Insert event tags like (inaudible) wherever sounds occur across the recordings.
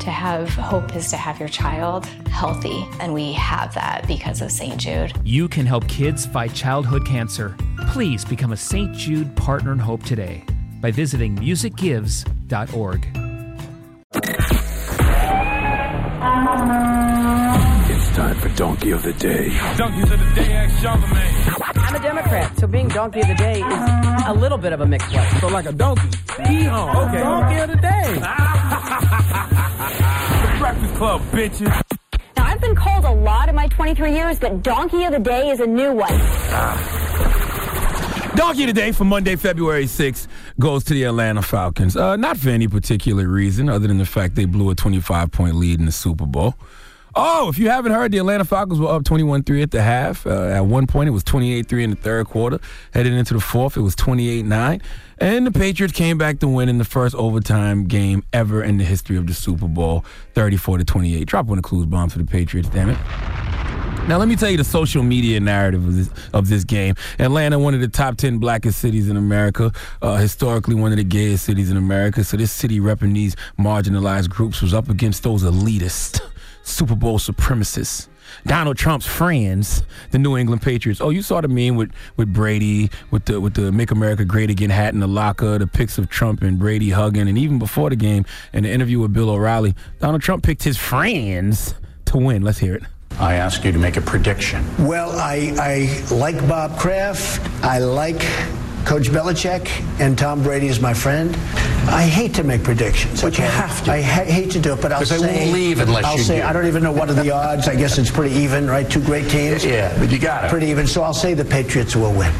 To have hope is to have your child healthy, and we have that because of St. Jude. You can help kids fight childhood cancer. Please become a St. Jude Partner in Hope today by visiting musicgives.org. It's time for Donkey of the Day. Donkeys of the Day, ask Charlamagne. I'm a Democrat, so being Donkey of the Day is a little bit of a mixed play. So like a donkey. Hee-haw. Okay. Donkey of the Day. (laughs) the Breakfast Club, bitches. Now, I've been called a lot in my 23 years, but Donkey of the Day is a new one. Donkey of the Day for Monday, February 6th goes to the Atlanta Falcons. Uh, not for any particular reason other than the fact they blew a 25 point lead in the Super Bowl. Oh, if you haven't heard, the Atlanta Falcons were up 21 3 at the half. Uh, at one point, it was 28 3 in the third quarter. Headed into the fourth, it was 28 9. And the Patriots came back to win in the first overtime game ever in the history of the Super Bowl, 34 28. Drop one of clues bomb for the Patriots, damn it. Now, let me tell you the social media narrative of this, of this game. Atlanta, one of the top 10 blackest cities in America, uh, historically one of the gayest cities in America. So, this city repping these marginalized groups was up against those elitist (laughs) Super Bowl supremacists. Donald Trump's friends, the New England Patriots. Oh, you saw the meme with, with Brady, with the with the Make America Great Again hat in the locker, the pics of Trump and Brady hugging, and even before the game, in the interview with Bill O'Reilly, Donald Trump picked his friends to win. Let's hear it. I ask you to make a prediction. Well, I, I like Bob Kraft. I like Coach Belichick, and Tom Brady is my friend. I hate to make predictions. But you have to. I ha- hate to do it, but I'll 'Cause say. Because they won't leave unless I'll you say do. I don't even know what are the odds. I guess it's pretty even, right? Two great teams. Yeah, but you got it. Pretty even. So I'll say the Patriots will win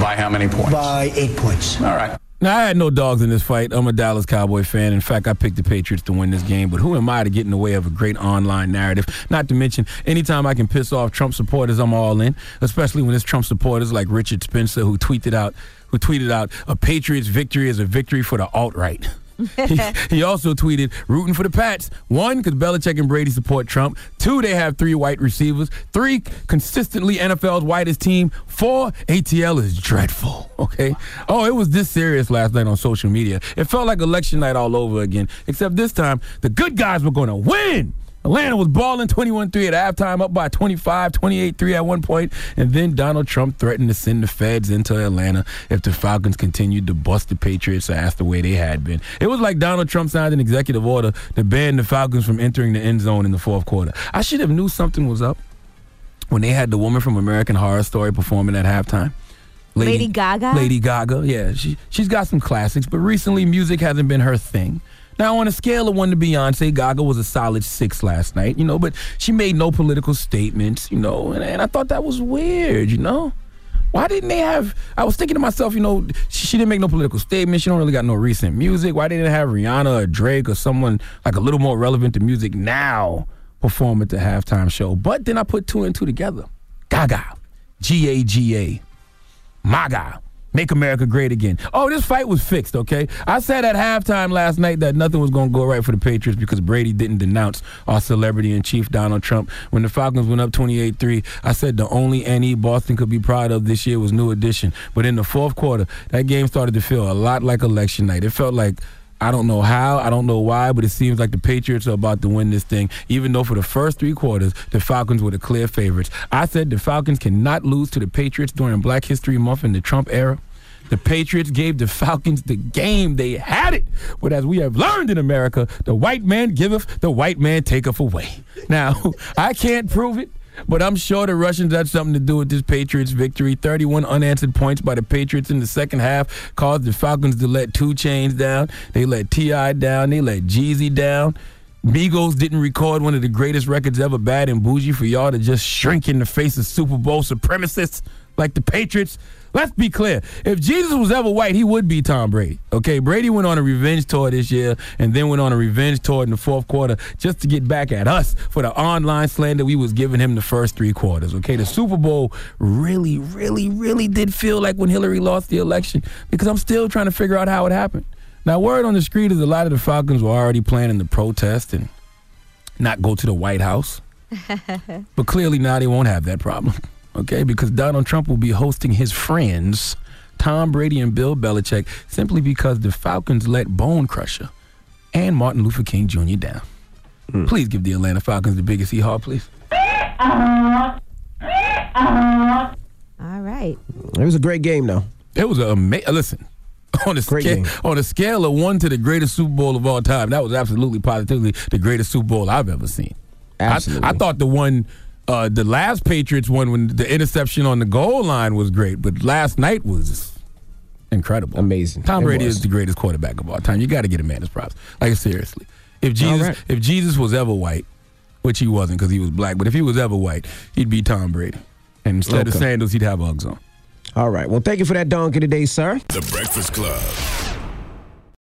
By how many points? by eight points. All right. Now, I had no dogs in this fight. I'm a Dallas Cowboy fan. In fact, I picked the Patriots to win this game. But who am I to get in the way of a great online narrative? Not to mention, anytime I can piss off Trump supporters, I'm all in. Especially when it's Trump supporters like Richard Spencer, who tweeted out, who tweeted out, "A Patriots victory is a victory for the alt right." (laughs) he, also tweeted, rooting for the Pats. One, because Belichick and Brady support Trump. Two, they have three white receivers. Three, consistently NFL's whitest team. Four, ATL is dreadful. (laughs) Okay. Oh, it was this serious last night on social media. It felt like election night all over again, except this time the good guys were going to win. Atlanta was balling 21-3 at halftime, up by 25, 28-3 at one point, and then Donald Trump threatened to send the feds into Atlanta if the Falcons continued to bust the Patriots ass the way they had been. It was like Donald Trump signed an executive order to ban the Falcons from entering the end zone in the fourth quarter. I should have knew something was up when they had the woman from American Horror Story performing at halftime. Lady Gaga? Lady Gaga, yeah. She, she's got some classics, but recently music hasn't been her thing. Now, on a scale of one to Beyonce, Gaga was a solid six last night, you know, but she made no political statements, you know, and, and I thought that was weird, you know? Why didn't they have? I was thinking to myself, you know, she, she didn't make no political statements. She don't really got no recent music. Why didn't they have Rihanna or Drake or someone like a little more relevant to music now perform at the halftime show? But then I put two and two together. Gaga, G A G A, MAGA. Make America great again. Oh, this fight was fixed, okay? I said at halftime last night that nothing was going to go right for the Patriots because Brady didn't denounce our celebrity in chief, Donald Trump. When the Falcons went up 28 3, I said the only NE Boston could be proud of this year was New Edition. But in the fourth quarter, that game started to feel a lot like election night. It felt like I don't know how, I don't know why, but it seems like the Patriots are about to win this thing, even though for the first three quarters, the Falcons were the clear favorites. I said the Falcons cannot lose to the Patriots during Black History Month in the Trump era. The Patriots gave the Falcons the game. They had it. But as we have learned in America, the white man giveth, the white man taketh away. Now, (laughs) I can't prove it. But I'm sure the Russians had something to do with this Patriots victory. 31 unanswered points by the Patriots in the second half caused the Falcons to let 2 Chainz down. They let T.I. down. They let Jeezy down. Migos didn't record one of the greatest records ever, Bad and Boujee, for y'all to just shrink in the face of Super Bowl supremacists like the Patriots. Let's be clear. If Jesus was ever white, he would be Tom Brady. Okay, Brady went on a revenge tour this year and then went on a revenge tour in the fourth quarter just to get back at us for the online slander we was giving him the first three quarters. Okay, the Super Bowl really, really, really did feel like when Hillary lost the election because I'm still trying to figure out how it happened. Now, word on the street is a lot of the Falcons were already planning to protest and not go to the White House. (laughs) but clearly now they won't have that problem okay? Because Donald Trump will be hosting his friends, Tom Brady and Bill Belichick, simply because the Falcons let Bone Crusher and Martin Luther King Jr. down. Mm. Please give the Atlanta Falcons the biggest hee-haw, please. All right. It was a great game, though. It was a amazing. Listen, (laughs) on a scale on a scale of one to the greatest Super Bowl of all time, that was absolutely positively the greatest Super Bowl I've ever seen. Absolutely. I, I thought the one uh, the last Patriots one when the interception on the goal line was great, but last night was incredible, amazing. Tom Brady is the greatest quarterback of all time. You got to get a man his props. Like seriously, if Jesus right. if Jesus was ever white, which he wasn't because he was black, but if he was ever white, he'd be Tom Brady, and instead okay. of sandals, he'd have Uggs on. All right. Well, thank you for that donkey today, sir. The Breakfast Club.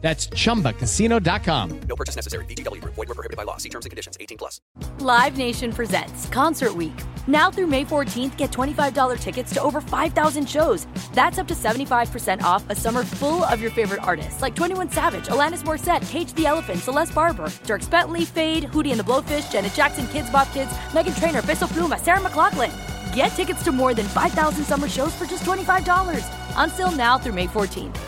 That's ChumbaCasino.com. No purchase necessary. VGW. Void were prohibited by law. See terms and conditions. 18 plus. Live Nation presents Concert Week. Now through May 14th, get $25 tickets to over 5,000 shows. That's up to 75% off a summer full of your favorite artists like 21 Savage, Alanis Morissette, Cage the Elephant, Celeste Barber, Dierks Bentley, Feid, Hootie and the Blowfish, Janet Jackson, Kidz Bop Kids, Meghan Trainor, Peso Pluma, Sarah McLachlan. Get tickets to more than 5,000 summer shows for just $25. Until now through May 14th.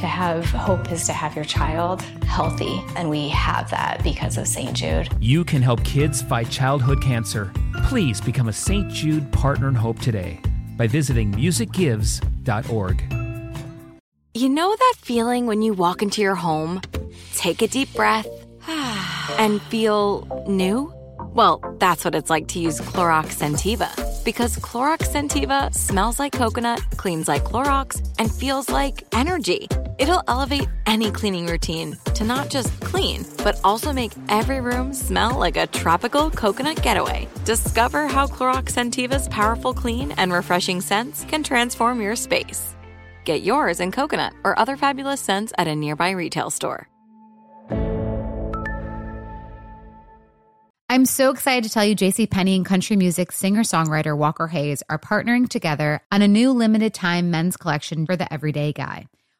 To have hope is to have your child healthy, and we have that because of St. Jude. You can help kids fight childhood cancer. Please become a St. Jude Partner in Hope today by visiting musicgives.org. You know that feeling when you walk into your home, take a deep breath, and feel new? Well, that's what it's like to use Clorox Scentiva Because Clorox Scentiva smells like coconut, cleans like Clorox, and feels like energy. It'll elevate any cleaning routine to not just clean, but also make every room smell like a tropical coconut getaway. Discover how Clorox Scentiva's powerful clean and refreshing scents can transform your space. Get yours in coconut or other fabulous scents at a nearby retail store. I'm so excited to tell you JCPenney and country music singer-songwriter Walker Hayes are partnering together on a new limited time men's collection for the everyday guy.